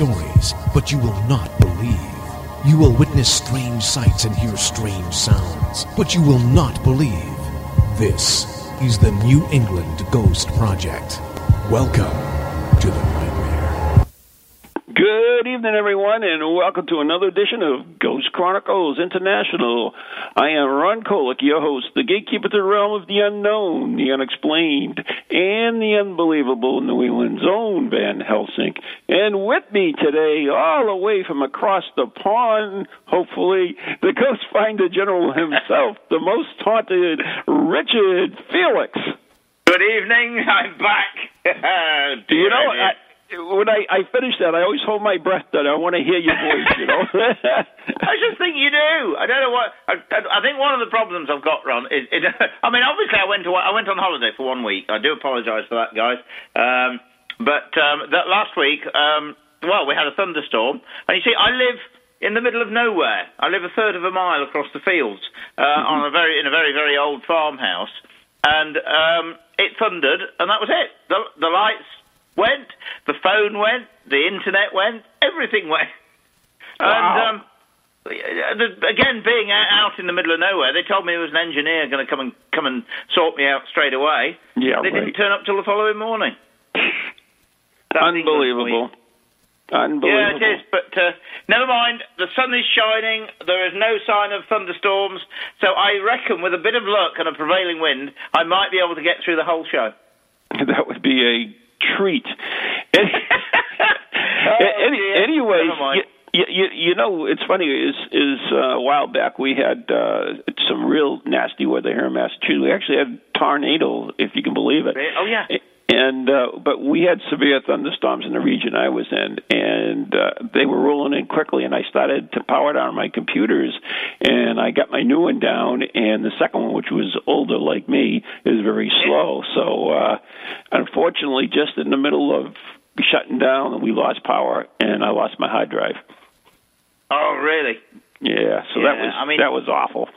stories, but you will not believe. You will witness strange sights and hear strange sounds, but you will not believe. This is the New England Ghost Project. Welcome to the evening, everyone, and welcome to another edition of Ghost Chronicles International. I am Ron Kolick, your host, the gatekeeper to the realm of the unknown, the unexplained, and the unbelievable New England's own Van Helsing. And with me today, all the way from across the pond, hopefully, the Ghost Finder General himself, the most haunted Richard Felix. Good evening. I'm back. Do you know, I, when I, I finish that, I always hold my breath that I want to hear your voice, you know? I just think you do. I don't know what. I, I think one of the problems I've got, Ron, is. It, I mean, obviously, I went to I went on holiday for one week. I do apologise for that, guys. Um, but um, that last week, um, well, we had a thunderstorm, and you see, I live in the middle of nowhere. I live a third of a mile across the fields uh, on a very in a very very old farmhouse, and um, it thundered, and that was it. The, the lights went, the phone went, the internet went, everything went. Wow. And um, the- again, being out in the middle of nowhere, they told me there was an engineer going to come and come and sort me out straight away. Yeah, they right. didn't turn up till the following morning. Unbelievable. Unbelievable. Yeah, it is. But uh, never mind. The sun is shining. There is no sign of thunderstorms. So I reckon, with a bit of luck and a prevailing wind, I might be able to get through the whole show. That would be treat. Any, any, anyways, you, you, you know, it's funny. Is is uh, a while back we had uh, some real nasty weather here in Massachusetts. We actually had tornado, if you can believe it. Oh, yeah. And uh, but we had severe thunderstorms in the region I was in, and uh, they were rolling in quickly. And I started to power down my computers, and I got my new one down, and the second one, which was older like me, is very slow. So uh, unfortunately, just in the middle of shutting down, we lost power, and I lost my hard drive. Oh, really? Yeah, so that was I mean- that was awful.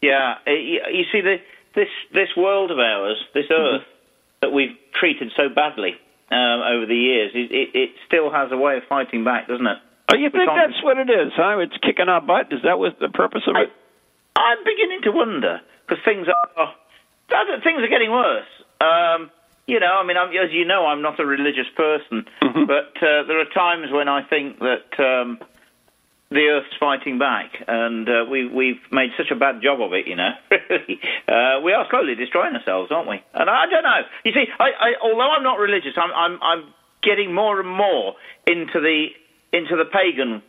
Yeah, you, you see, the, this this world of ours, this Earth that we've treated so badly um, over the years, it, it, it still has a way of fighting back, doesn't it? Oh, you think that's what it is, huh? It's kicking our butt. Is that what the purpose of it? I'm beginning to wonder because things are things are getting worse. Um, you know, I mean, I'm, as you know, I'm not a religious person, Mhm. but uh, there are times when I think that um, the Earth's fighting back, and uh, we, we've made such a bad job of it. You know, uh, we are slowly destroying ourselves, aren't we? And I don't know. You see, I, I, although I'm not religious, I'm, I'm, I'm getting more and more into the into the pagan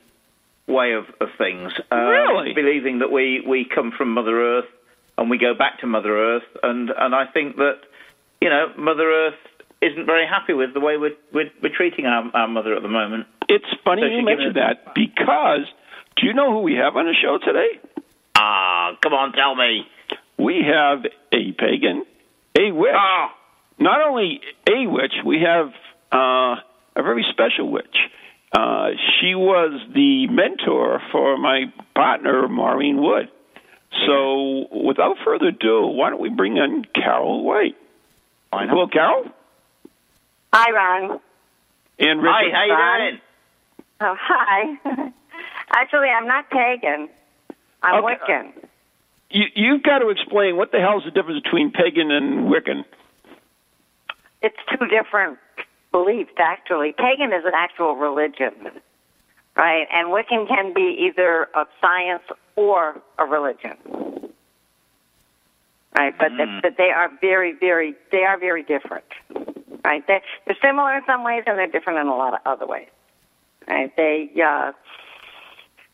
way of, of things. Uh, Really? Believing that we, we come from Mother Earth and we go back to Mother Earth, and, and I think that, you know, Mother Earth isn't very happy with the way we're, we're, we're treating our, our mother at the moment. It's funny So you she mentioned that because do you know who we have on the show today? Ah, come on, tell me. We have a pagan, a witch. Ah, Not only a witch, we have uh, a very special witch. Uh, she was the mentor for my partner, Maureen Wood. So, without further ado, why don't we bring in Carol White? I. Hello, Carol. Hi, Ron. And Hi, how you doing? Oh, hi. Actually, I'm not pagan. I'm Okay. Wiccan. You, you've got to explain what the hell is the difference between pagan and Wiccan. It's two different beliefs, actually. Pagan is an actual religion, right? And Wiccan can be either a science or a religion. Right, but Mm. but they are very, very, they are very different. Right, They're, they're similar in some ways, and they're different in a lot of other ways. Right, they uh,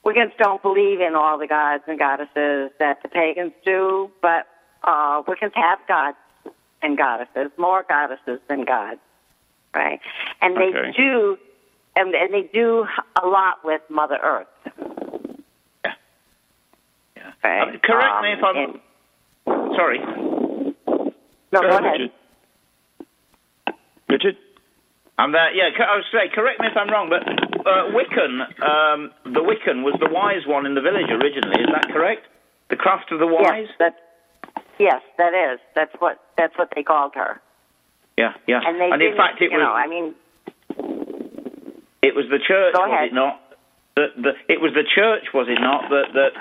Wiccans don't believe in all the gods and goddesses that the pagans do, but uh, Wiccans have gods and goddesses, more goddesses than gods, right? And they Okay. do, and, and they do a lot with Mother Earth. Yeah. Yeah. Right. Uh, correct me Um, if I'm and- sorry. no, Go go ahead, ahead. Richard. Richard? I'm there. Yeah, I was say correct me if I'm wrong, but uh, Wiccan, um, the Wiccan was the wise one in the village originally. Is that correct? The craft of the wise. Yes, that, yes, that is. That's what that's what they called her. Yeah, yeah. And they in fact, it you was know, I mean, it was the church, was ahead. it not? That the, it was the church, was it not, that that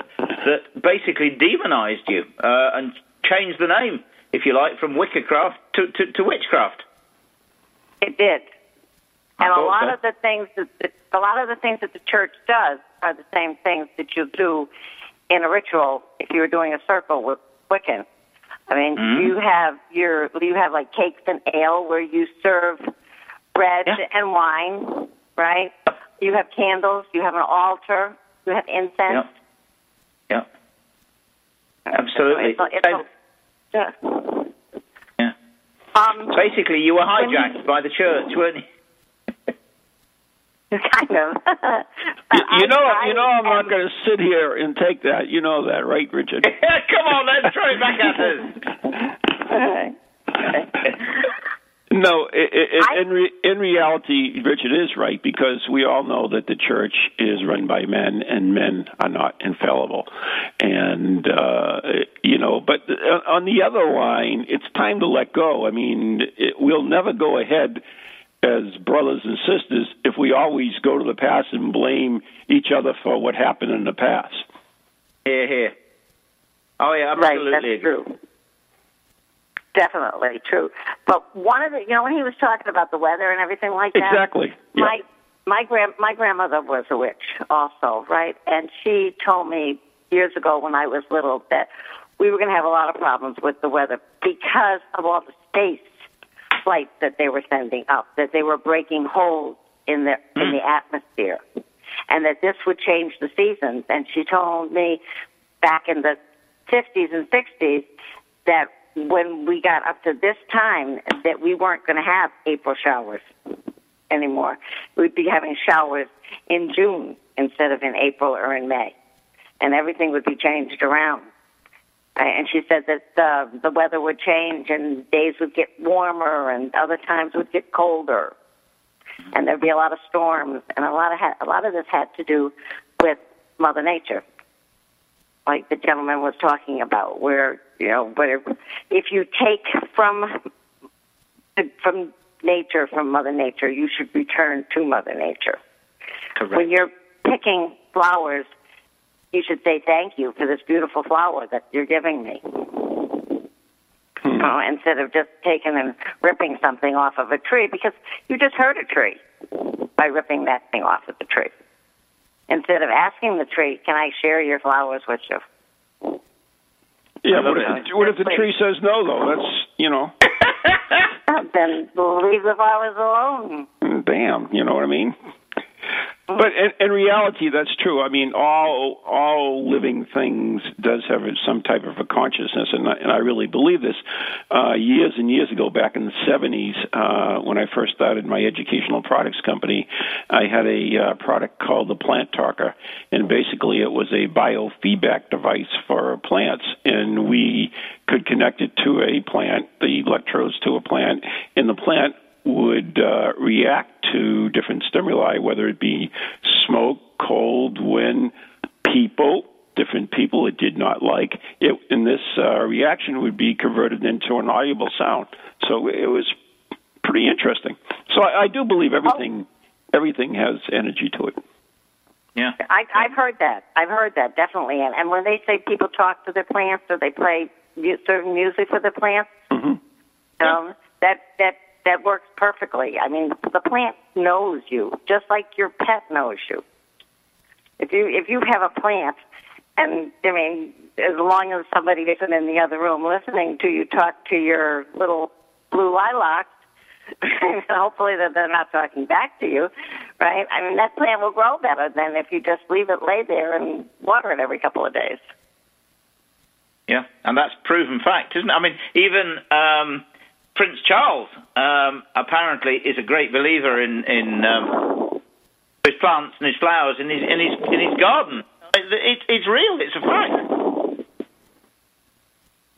that basically demonized you uh, and changed the name, if you like, from Wickercraft to, to, to witchcraft. it did. And a lot so. of the things that the, a lot of the things that the church does are the same things that you do in a ritual if you were doing a circle with Wiccan. I mean, Mhm. you have your you have like cakes and ale where you serve bread Yeah. and wine, right? You have candles, you have an altar, you have incense. Yeah. Yeah. Absolutely. It's it's a- yeah. Yeah. Um, Basically, you were hijacked by the church, weren't you? kind of. You, you know, you know, I'm not going to sit here and take that. You know that, right, Richard? Come on, then, throw it back at us. No, i i I- in re, in reality, Richard is right because we all know that the church is run by men, and men are not infallible. And uh, you know, but on the other line, it's time to let go. I mean, it, we'll never go ahead as brothers and sisters if we always go to the past and blame each other for what happened in the past. Here, here. Oh yeah, Right, absolutely. that's true. Definitely true. But one of the, you know, when he was talking about the weather and everything like that, Exactly. Yeah. my my grand my grandmother was a witch also, right? And she told me years ago when I was little that we were going to have a lot of problems with the weather because of all the space flights that they were sending up, that they were breaking holes in the in the hmm. atmosphere, and that this would change the seasons. And she told me back in the 50s and 60s that when we got up to this time that we weren't going to have April showers anymore. We'd be having showers in June instead of in April or in May, and everything would be changed around. And she said that uh, the weather would change and days would get warmer and other times would get colder, and there'd be a lot of storms. And a lot of ha- a lot of this had to do with Mother Nature, like the gentleman was talking about, where you know, where if you take from from nature, from Mother Nature, you should return to Mother Nature. Correct. When you're picking flowers, you should say thank you for this beautiful flower that you're giving me. You know, instead of just taking and ripping something off of a tree, because you just hurt a tree by ripping that thing off of the tree. Instead of asking the tree, "Can I share your flowers with you?" Yeah. I What if, the, what if the tree says no, though? That's you know, then leave the flowers alone. damn. You know what I mean? But in, in reality, that's true. I mean, all all living things does have some type of a consciousness, and I, and I really believe this. Uh, years and years ago, back in the '70s, uh, when I first started my educational products company, I had a uh, product called the Plant Talker, and basically, it was a biofeedback device for plants, and we could connect it to a plant, the electrodes to a plant, and the plant would uh, react to different stimuli, whether it be smoke, cold, wind, people, different people it did not like. It, and this uh, reaction would be converted into an audible sound. So it was pretty interesting. So I, I do believe everything everything has energy to it. Yeah. I, I've heard that. I've heard that definitely. And, and when they say people talk to their plants or they play mu- certain music for the plants, hmm um, that that that works perfectly. I mean, the plant knows you just like your pet knows you. If you if you have a plant And I mean, as long as somebody isn't in the other room listening to you talk to your little blue lilacs, hopefully that they're not talking back to you, right? I mean, that plant will grow better than if you just leave it lay there and water it every couple of days. Yeah, and that's proven fact, isn't it? I mean, even um, Prince Charles um, apparently is a great believer in in um, his plants and his flowers in his in his in his garden. It, it's real. It's a fact.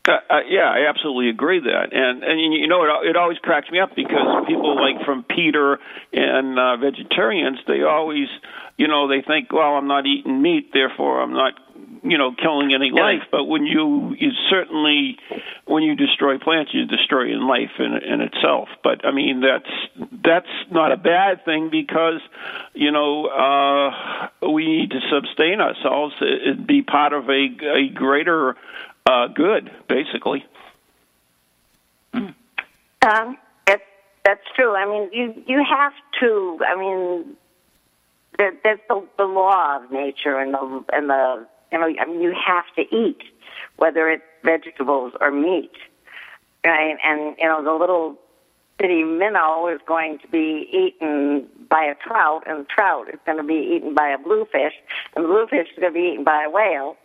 Uh, uh, yeah, I absolutely agree that, and and you know it it always cracks me up because people like from PETA and uh, vegetarians they always you know they think well I'm not eating meat therefore I'm not you know killing any life but when you you certainly when you destroy plants you destroy in life in in itself but I mean that's that's not a bad thing because you know uh we need to sustain ourselves and be part of a a greater uh, good, basically. Um, that's true. I mean, you you have to. I mean, there, there's the, the law of nature and the and the you know. I mean, you have to eat, whether it's vegetables or meat, right? And you know, the little bitty minnow is going to be eaten by a trout, and the trout is going to be eaten by a bluefish, and the bluefish is going to be eaten by a whale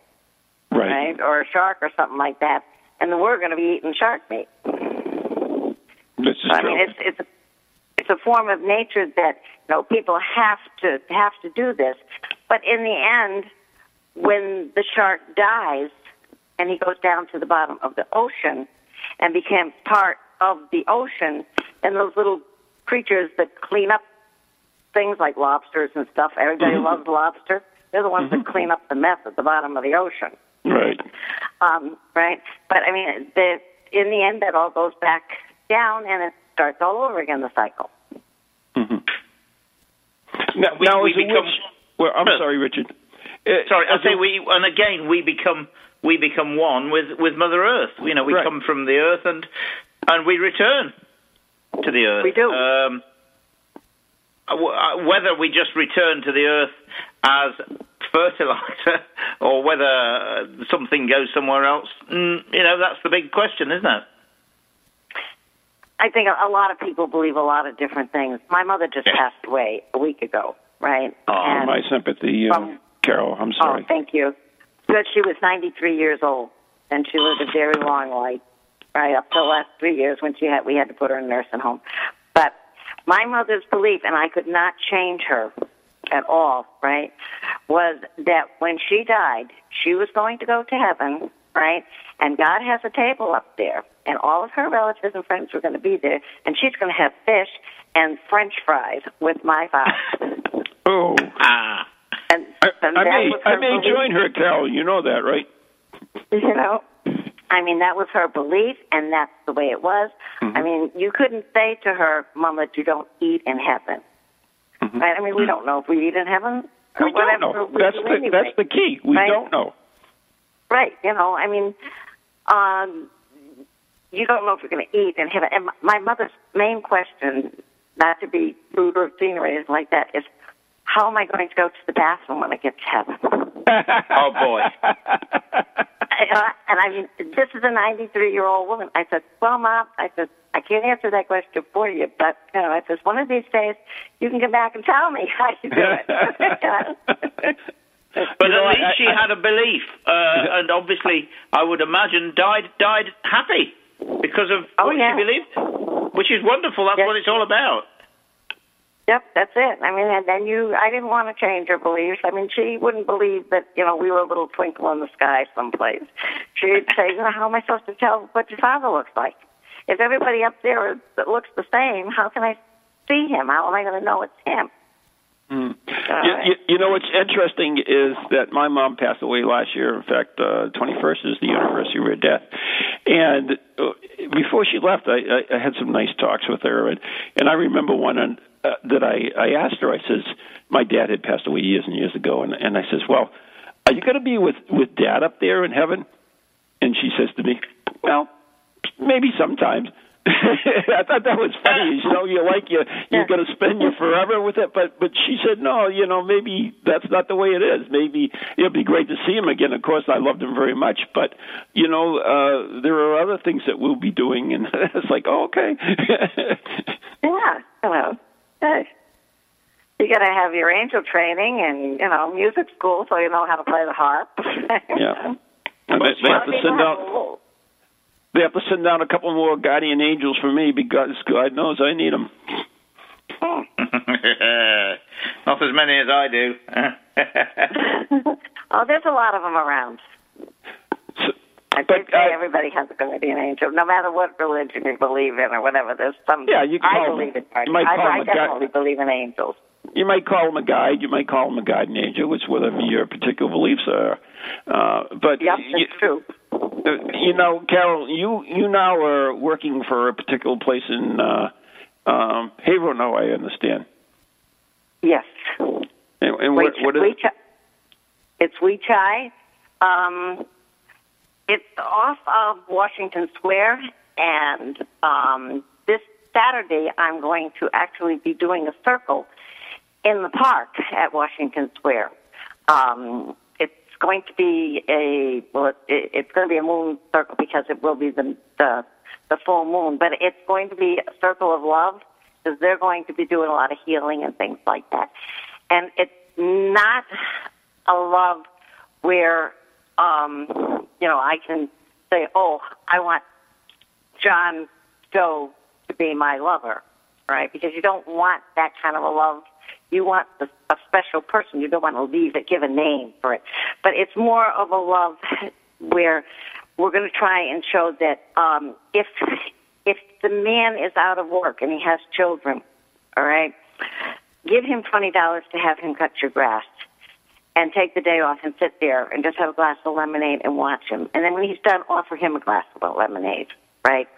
right. right? Or a shark or something like that, and then we're going to be eating shark meat. This is So, I mean, it's it's a, it's a form of nature that you know people have to have to do this, but in the end, when the shark dies and he goes down to the bottom of the ocean and becomes part of the ocean, and those little creatures that clean up things like lobsters and stuff. Everybody loves lobster. They're the ones that clean up the mess at the bottom of the ocean right. um, right? But I mean, the, in the end, that all goes back down, and it starts all over again. The cycle. Mm-hmm. Now, We- now we become- which, well, I'm sorry, Richard. Uh, Sorry, I say we, and again we become we become one with with Mother Earth. You know, we Right. come from the earth and and we return to the earth. We do. Um, uh, whether we just return to the earth as fertilizer or whether uh, something goes somewhere else, mm, you know, that's the big question, isn't it? I think a, a lot of people believe a lot of different things. My mother just Yeah. passed away a week ago, right? Oh, And- my sympathy, uh, Um, Carol. I'm sorry. Oh, thank you. But she was 93 years old, and she lived a very long life, right up to the last three years when she had we had to put her in a nursing home. But my mother's belief, and I could not change her at all, right, was that when she died, she was going to go to heaven, right, and God has a table up there, and all of her relatives and friends were going to be there, and she's going to have fish and French fries with my father. And, I, and I that may, I may belief. join her, Carol. You know that, right? you know i mean that was her belief and that's the way it was Mm-hmm. i mean you couldn't say to her mom that you don't eat in heaven right i mean we don't know if we eat in heaven or Mm-hmm. We don't know. we That's do the anyway. that's the key. We Right. don't know. right you know i mean um you don't know if you're going to eat in heaven and my- my mother's main question not to be rude or obscene or anything like that is how am i going to go to the bathroom when i get to heaven Oh boy. And I mean, this is a 93 year old woman. I said, well, mom, I said, I can't answer that question for you, but you know, I said, one of these days you can come back and tell me how you do it. But You know, at least I- she I- had a belief, uh, and obviously, I would imagine died died happy because of Oh, what yeah. she believed, which is wonderful. That's Yes. what it's all about. Yep, that's it. I mean, and then you, I didn't want to change her beliefs. I mean, she wouldn't believe that you know we were a little twinkle in the sky someplace. She'd say, you know, how am I supposed to tell what your father looks like? If everybody up there that looks the same, how can I see him? How am I going to know it's him? Mm. All You, you, you know what's interesting is that my mom passed away last year. In fact, uh, 21st is the anniversary of her death. And uh, before she left, I, I, I had some nice talks with her, and and I remember one on, uh, that I I asked her. I says, my dad had passed away years and years ago, and and I says, well, are you going to be with with dad up there in heaven? And she says to me, well, maybe sometimes. I thought that was funny. You know, you like you you're going to spend you forever with it, but but she said no. You know, maybe that's not the way it is. Maybe it'd be great to see him again. Of course, I loved him very much, but you know, uh there are other things that we'll be doing, and it's like, oh, okay. Yeah, hello. Hey. You got to have your angel training and you know music school so you know how to play the harp. yeah. And they, they have to send out they have to send down a couple more guardian angels for me because God knows I need them. Hmm. Not as many as I do. oh, there's a lot of them around. I but, say uh, everybody has a guardian angel, no matter what religion you believe in or whatever. There's some. Yeah, you can I call believe them- in. you might call I, I them a guy- definitely believe in angels. you might call him a guide, you might call him a guardian angel, it's whatever your particular beliefs are. Uh, but Yep, you, it's true. uh, you know, Carol, you you now are working for a particular place in uh, um, Haverhill, now I understand. Yes. And, and what, Wei- what is Wei Chai- It's Wee Chai. Um, it's off of Washington Square, and um, this Saturday I'm going to actually be doing a circle in the park at Washington Square. Um, it's going to be a well, it, it's going to be a moon circle because it will be the the the full moon, but it's going to be a circle of love because they're going to be doing a lot of healing and things like that. And it's not a love where um, you know I can say, "Oh, I want John Doe to be my lover," right? Because you don't want that kind of a love. You want the, a special person. You don't want to leave it, give a name for it. But it's more of a love where we're going to try and show that um, if if the man is out of work and he has children, all right, give him twenty dollars to have him cut your grass and take the day off and sit there and just have a glass of lemonade and watch him. And then when he's done, offer him a glass of lemonade, right?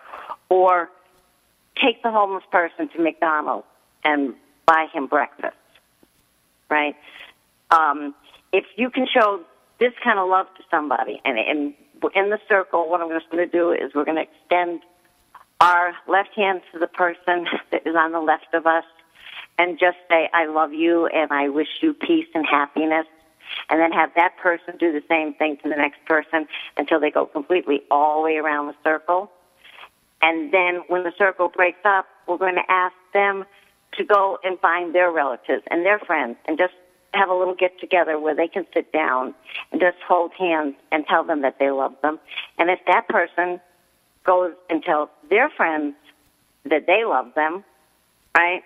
Or take the homeless person to McDonald's and buy him breakfast, right? Um, if you can show this kind of love to somebody, and, and in the circle, what I'm just going to do is we're going to extend our left hand to the person that is on the left of us and just say, I love you and I wish you peace and happiness. And then have that person do the same thing to the next person until they go completely all the way around the circle. And then when the circle breaks up, we're going to ask them to go and find their relatives and their friends and just have a little get together where they can sit down and just hold hands and tell them that they love them. And if that person goes and tells their friends that they love them, right?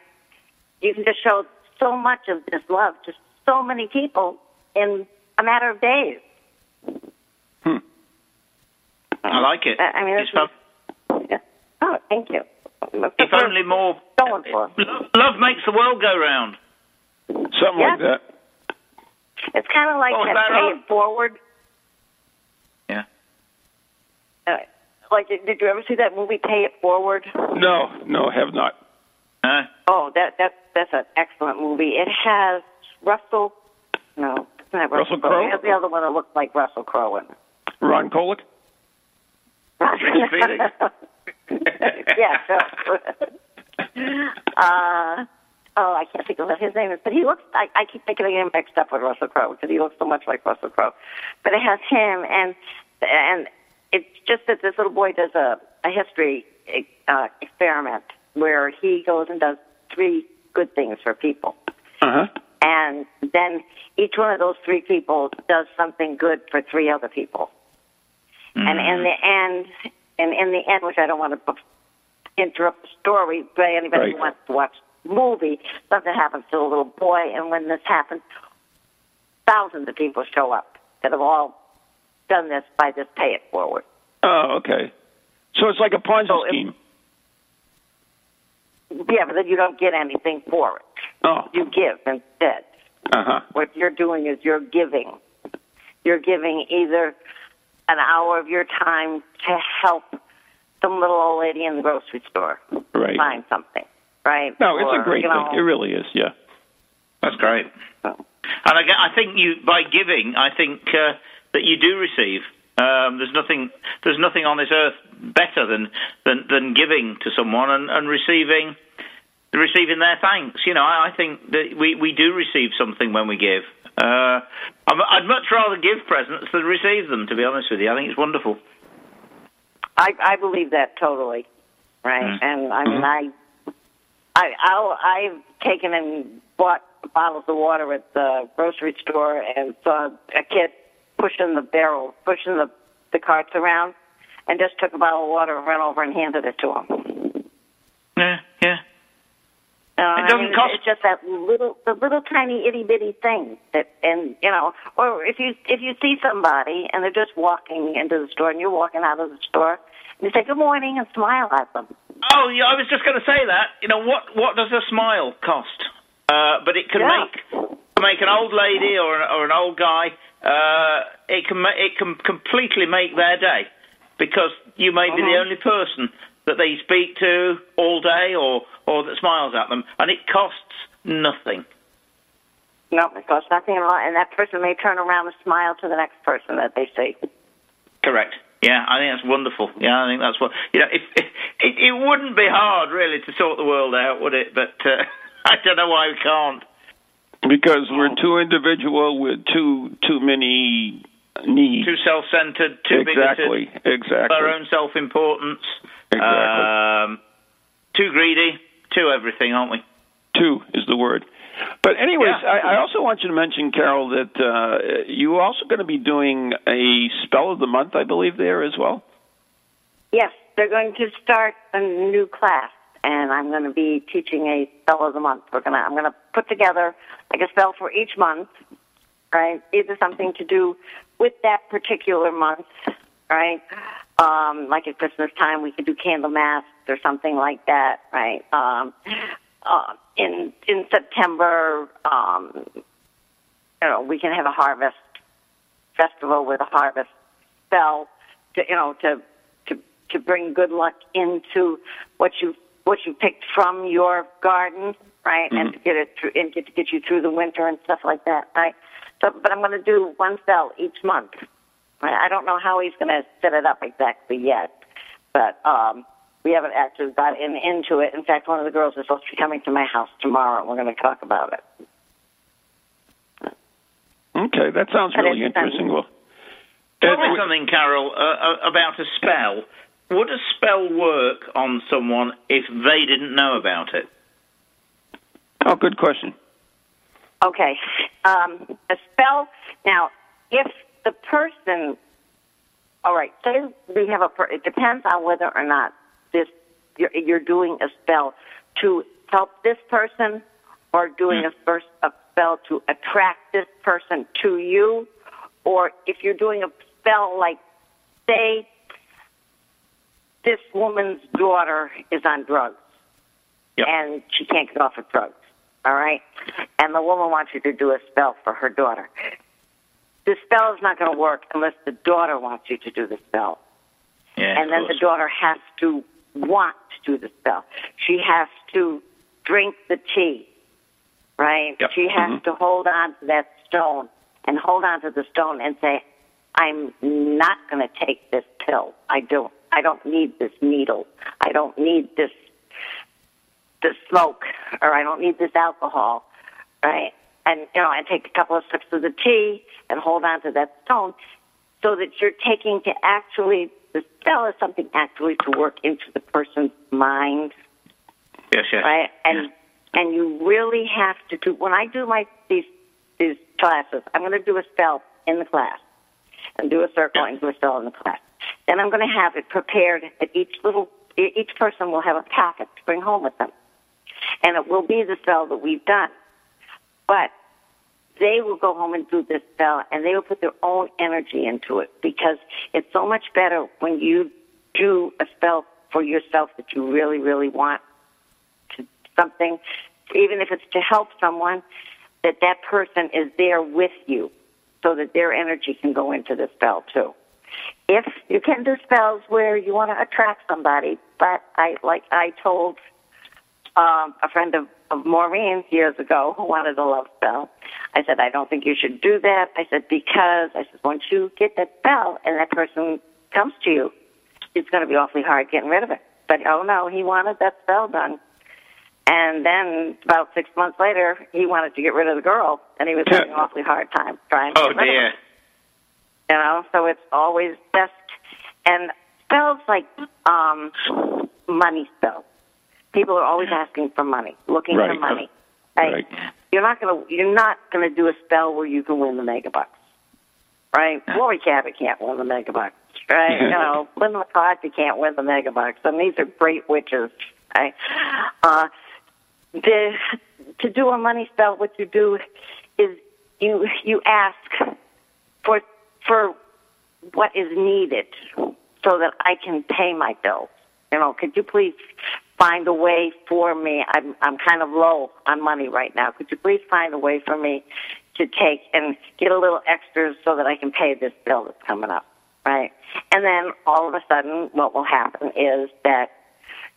You can just show so much of this love to so many people in a matter of days. Hmm. I like it. I mean, it's this fun. Yeah. Oh, thank you. If only more. Going for. Love, love makes the world go round. something Yeah. like that? It's kind of like Oh, that that pay on? it forward. Yeah. Uh, like, did, did you ever see that movie Pay It Forward? No, no, have not. Uh, Oh, that that that's an excellent movie. It has Russell. No, it's not Russell, Russell Crowe? Has the other one that looks like Russell Crowe. In. it. Ron Kolick? Yeah. So, uh, oh, I can't think of what his name is, but he looks. I, I keep thinking him mixed up with Russell Crowe because he looks so much like Russell Crowe. But it has him, and and it's just that this little boy does a a history uh, experiment where he goes and does three good things for people. Uh huh. And then each one of those three people does something good for three other people. And in the mm-hmm. end, and in the end, which I don't want to interrupt the story, but anybody Right. who wants to watch the movie, something happens to a little boy, and when this happens, thousands of people show up that have all done this by this pay it forward. Oh, okay. So it's like a Ponzi So scheme. Yeah, but then you don't get anything for it. Oh. You give instead. Uh huh. what you're doing is you're giving. You're giving either an hour of your time to help some little old lady in the grocery store Right. find something, right? No, it's Or, a great you know, thing. It really is. Yeah. That's great. so- And I, get- I think you, by giving, I think uh, that you do receive. Um, there's nothing there's nothing on this earth better than than, than giving to someone and, and receiving receiving their thanks. You know, I, I think that we, we do receive something when we give. Uh, I'd much rather give presents than receive them. To be honest with you, I think it's wonderful. I I believe that totally, right? Mm. And I mean, mm-hmm. I I I'll, I've taken and bought bottles of water at the grocery store and saw a kid pushing the barrel, pushing the the carts around, and just took a bottle of water and ran over and handed it to him. Yeah, yeah. Uh, it doesn't I mean, cost. It's just that little, the little tiny itty bitty thing that, and you know, or if you if you see somebody and they're just walking into the store and you're walking out of the store, and you say good morning and smile at them. Oh, yeah, I was just going to say that. You know, what what does a smile cost? Uh, but it can yeah. make make an old lady or an, or an old guy. Uh, it can it can completely make their day because you may be the Mhm. only person that they speak to all day or or that smiles at them, and it costs nothing. No, it costs nothing at all, and that person may turn around and smile to the next person that they see. Correct. Yeah, I think that's wonderful. Yeah, I think that's what you know. If, if it, it wouldn't be hard really to sort the world out, would it? But uh, I don't know why we can't. Because we're too individual with too too many needs. Too self-centered, too exactly, bigoted, exactly. our own self-importance, Exactly. um, too greedy, too everything, aren't we? Two is the word. But anyways, Yeah. I, I also want you to mention, Carol, that uh, you're also going to be doing a spell of the month, I believe, there as well. Yes, they're going to start a new class, and I'm going to be teaching a spell of the month. We're gonna, I'm going to put together like a spell for each month, right? Either something to do with that particular month, right? Um, like at Christmas time, we could do Candlemas or something like that, right? Um, uh, in in September, um, you know, we can have a harvest festival with a harvest spell to you know to to to bring good luck into what you what you picked from your garden, right? And to get it through and get to get you through the winter and stuff like that, right? So, but I'm going to do one spell each month. Right? I don't know how he's going to set it up exactly yet, but um, we haven't actually got in, into it. In fact, one of the girls is supposed to be coming to my house tomorrow, and we're going to talk about it. Okay, that sounds really interesting. Well, Tell me something, Carol, uh, uh, about a spell. Would a spell work on someone if they didn't know about it? oh, good question. Okay. Um, a spell. Now, if the person, all right, say we have a. It depends on whether or not this you're, you're doing a spell to help this person, or doing a first a spell to attract this person to you, or if you're doing a spell like, say, this woman's daughter is on drugs Yep. and she can't get off of drugs. All right, and the woman wants you to do a spell for her daughter. The spell is not going to work unless the daughter wants you to do the spell, Yeah, and then the daughter has to want to do the spell. She has to drink the tea, right? Yep. She has mm-hmm. to hold on to that stone and hold on to the stone and say, "I'm not going to take this pill. I don't. I don't need this needle. I don't need this the smoke or I don't need this alcohol, right? And you know, I take a couple of sips of the tea and hold on to that stone so that you're taking to actually the spell is something actually to work into the person's mind, Yes, yes. right? And and you really have to do when I do my these these classes, I'm gonna do a spell in the class and do a circle and do a spell in the class. Then I'm gonna have it prepared at each little each person will have a packet to bring home with them and it will be the spell that we've done. But they will go home and do this spell, and they will put their own energy into it because it's so much better when you do a spell for yourself that you really, really want to something, even if it's to help someone, that that person is there with you, so that their energy can go into the spell too. If you can do spells where you want to attract somebody, but I like I told um, a friend of, of Maureen's years ago who wanted a love spell. I said, I don't think you should do that. I said, because I said, once you get that spell and that person comes to you, it's going to be awfully hard getting rid of it. But oh no, he wanted that spell done. And then about six months later, he wanted to get rid of the girl, and he was having an awfully hard time trying to Oh get rid of dear. You know, so it's always best. And spells like um, money spells. People are always asking for money, looking for Right. money. Right. You're not gonna you're not gonna do a spell where you can win the mega bucks, right? Laurie Cabot can't win the mega bucks, right? you know, Linda McCarthy can't win the mega bucks, and these are great witches, right? Uh, the, to do a money spell, what you do is you you ask for for what is needed so that I can pay my bills. You know, could you please find a way for me? I'm I'm kind of low on money right now. Could you please find a way for me to take and get a little extra so that I can pay this bill that's coming up, right? And then all of a sudden, what will happen is that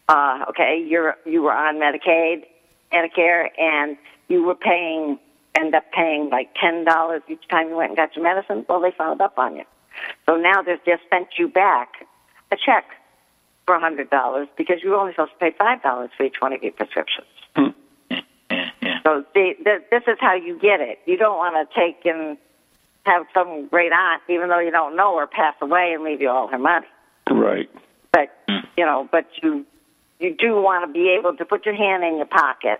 uh, okay, you're you were on Medicaid, Medicare, and you were paying end up paying like ten dollars each time you went and got your medicine. Well, they followed up on you, so now they've just sent you back a check for a hundred dollars because you were only supposed to pay five dollars for each one of your prescriptions. Hmm. Yeah, yeah. So the, the, this is how you get it. You don't want to take and have some great aunt, even though you don't know her, pass away and leave you all her money. Right. But hmm. you know, but you you do want to be able to put your hand in your pocket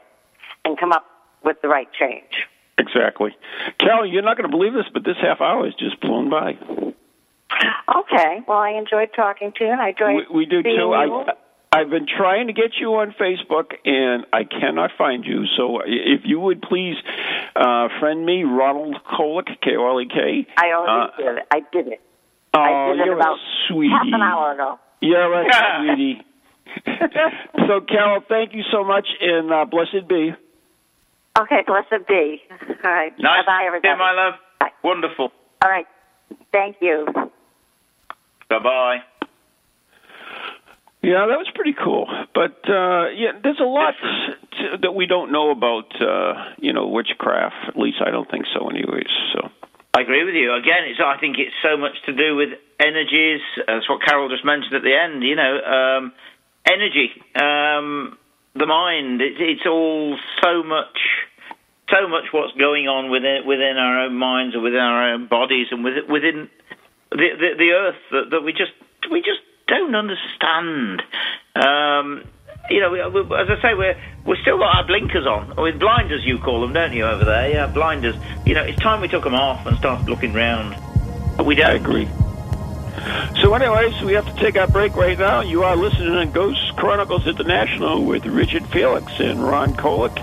and come up with the right change. Exactly. Carol, you're not going to believe this, but this half hour has just blown by. Okay. Well, I enjoyed talking to you, and I enjoyed We, we do too. you. I, I've been trying to get you on Facebook, and I cannot find you. So if you would please uh, friend me, Ronald Kolick, K O L E K. I already Uh, did it. I did it. Oh, I did it you're about a sweetie. half an hour ago. You're a sweetie. so, Carol, thank you so much, and uh, blessed be. Okay, blessed be. All right. Nice. Bye, everybody. Yeah, my love. Bye. Wonderful. All right. Thank you. Bye bye. Yeah, that was pretty cool. But uh yeah, there's a lot to, that we don't know about uh, you know, witchcraft. At least I don't think so anyways. So I agree with you. Again, it's, I think it's so much to do with energies. That's what Carol just mentioned at the end. You know, um, energy, um, the mind. It, it's all so much, so much what's going on within within our own minds and within our own bodies and within, within the, the the earth that, that we just we just don't understand. Um, you know, we, we, as I say, we're we've still got our blinkers on, or with blinders, you call them, don't you, over there? Yeah, blinders. You know, it's time we took them off and started looking round. But we don't. agree. So anyways, we have to take our break right now. You are listening to Ghost Chronicles International with Richard Felix and Ron Kolick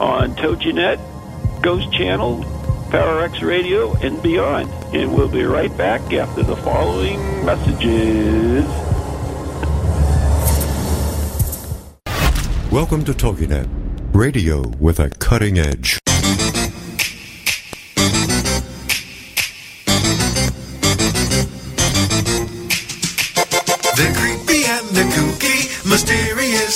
on TogiNet, Ghost Channel, Parax Radio, and beyond. And we'll be right back after the following messages. Welcome to TogiNet, radio with a cutting edge.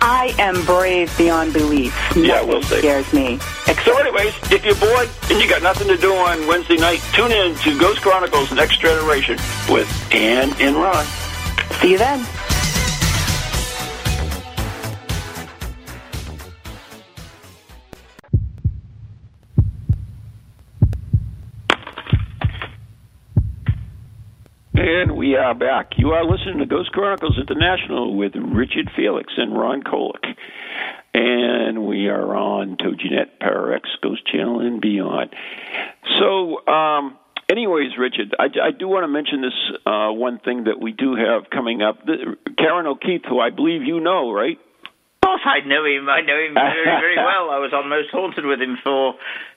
I am brave beyond belief. Yeah, we'll see. scares me. So, anyways, if you're bored and you got nothing to do on Wednesday night, tune in to Ghost Chronicles Next Generation with Ann and Ron. See you then. We are back. You are listening to Ghost Chronicles International with Richard Felix and Ron Kolick. And we are on TogiNet, Parax, Ghost Channel, and beyond. So, um, anyways, Richard, I, I do want to mention this uh, one thing that we do have coming up. The, Ciarán O'Keeffe, who I believe you know, right? Of course, I know him. I know him very, very well. I was on Most Haunted with him for,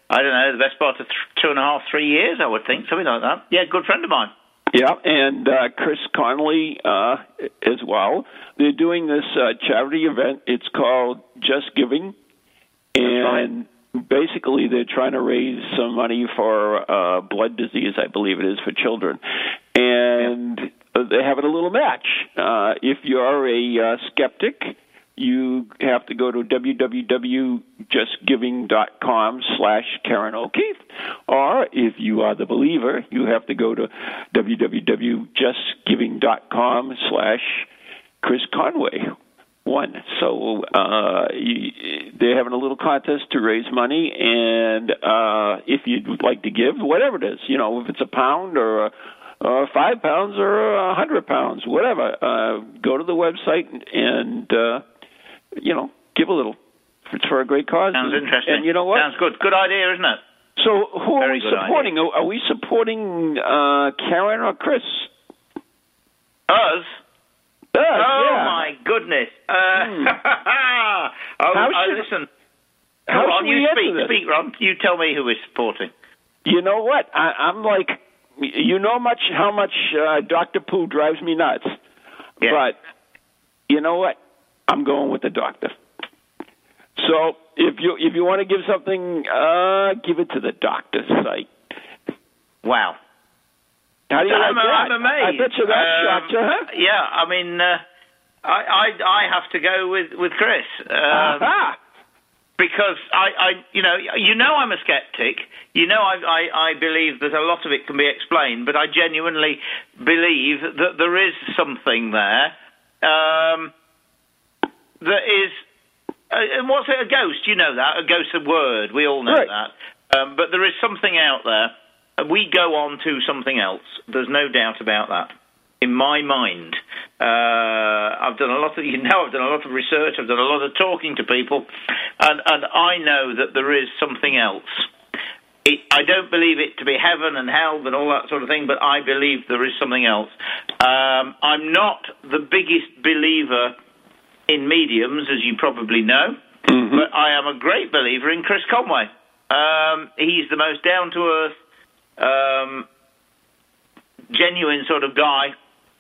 I don't know, the best part of th- two and a half, three years, I would think, something like that. Yeah, good friend of mine. Yeah, and uh, Chris Conway uh, as well. They're doing this uh, charity event. It's called Just Giving, and basically they're trying to raise some money for uh, blood disease, I believe it is, for children. And uh they're having a little match. Uh, if you're a uh, skeptic, you have to go to www.justgiving.com slash Ciarán O'Keeffe. Or if you are the believer, you have to go to www.justgiving.com slash Chris Conway. One. So uh, they're having a little contest to raise money, and uh, if you'd like to give, whatever it is, you know, if it's a pound or a uh, five pounds or a hundred pounds, whatever. Uh, go to the website and, and uh, you know give a little. It's for a great cause. Sounds and, interesting. And you know what? Sounds good. Good idea, isn't it? So who are we supporting? Are, are we supporting uh, Ciarán or Chris? Us? Us, oh yeah. my goodness! Uh, Hmm. oh, How I- should- listen. how Hold on, should you speak, this? speak, Ron. You tell me who we're supporting. You know what? I, I'm like, you know much how much uh, Doctor Pooh drives me nuts. But you know what? I'm going with the doctor. So if you if you want to give something, uh, give it to the doctor's site. Wow. How do you I'm, like that? I'm amazed. I bet you that Um, shocked you, huh? Yeah, I mean, uh, I, I I have to go with with Chris. Um, Aha! because I, I, you know, you know, I'm a skeptic. You know, I, I, I believe that a lot of it can be explained, but I genuinely believe that there is something there um, that is. Uh, and what's it? A ghost? You know that a ghost, a word. We all know Right. that. Um, but there is something out there. and We go on to something else. There's no doubt about that. In my mind, uh, I've done a lot of. You know, I've done a lot of research. I've done a lot of talking to people, and and I know that there is something else. It, I don't believe it to be heaven and hell and all that sort of thing, but I believe there is something else. Um, I'm not the biggest believer in mediums, as you probably know, but I am a great believer in Chris Conway. Um, he's the most down to earth, um, genuine sort of guy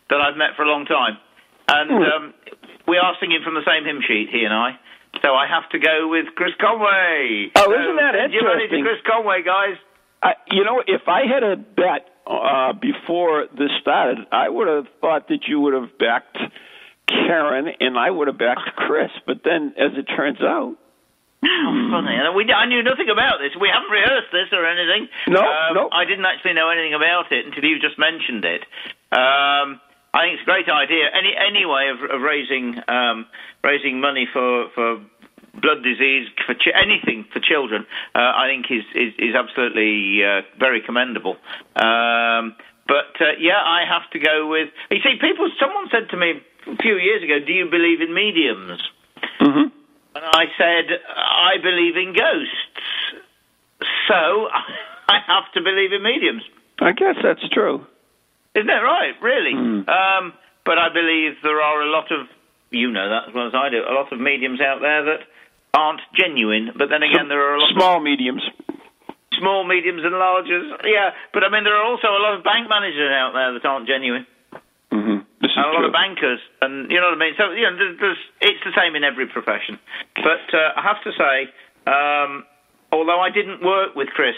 that I've met for a long time. And um, we are singing from the same hymn sheet, he and I. So I have to go with Chris Conway. Oh, So, isn't that send your money to? Chris Conway, guys. I, you know, if I had a bet uh, before this started, I would have thought that you would have backed Ciarán and I would have backed Chris. But then, as it turns out, How funny. And we, I knew nothing about this. We haven't rehearsed this or anything. No, um, no. I didn't actually know anything about it until you just mentioned it. Um, I think it's a great idea. Any any way of, of raising um, raising money for for blood disease for ch- anything for children, uh, I think is is, is absolutely uh, very commendable. Um, but uh, yeah, I have to go with. You see, people. Someone said to me a few years ago, "Do you believe in mediums?" Mm-hmm. And I said, I believe in ghosts. So I have to believe in mediums. I guess that's true. Isn't that right? Really? Hmm. Um, but I believe there are a lot of, you know that as well as I do, a lot of mediums out there that aren't genuine. But then again, there are a lot of Small of mediums. small, mediums, and larges. Yeah, but I mean, there are also a lot of bank managers out there that aren't genuine. And a lot true. of bankers, and you know what I mean. So you know, there's, there's, it's the same in every profession. But uh, I have to say, um, although I didn't work with Chris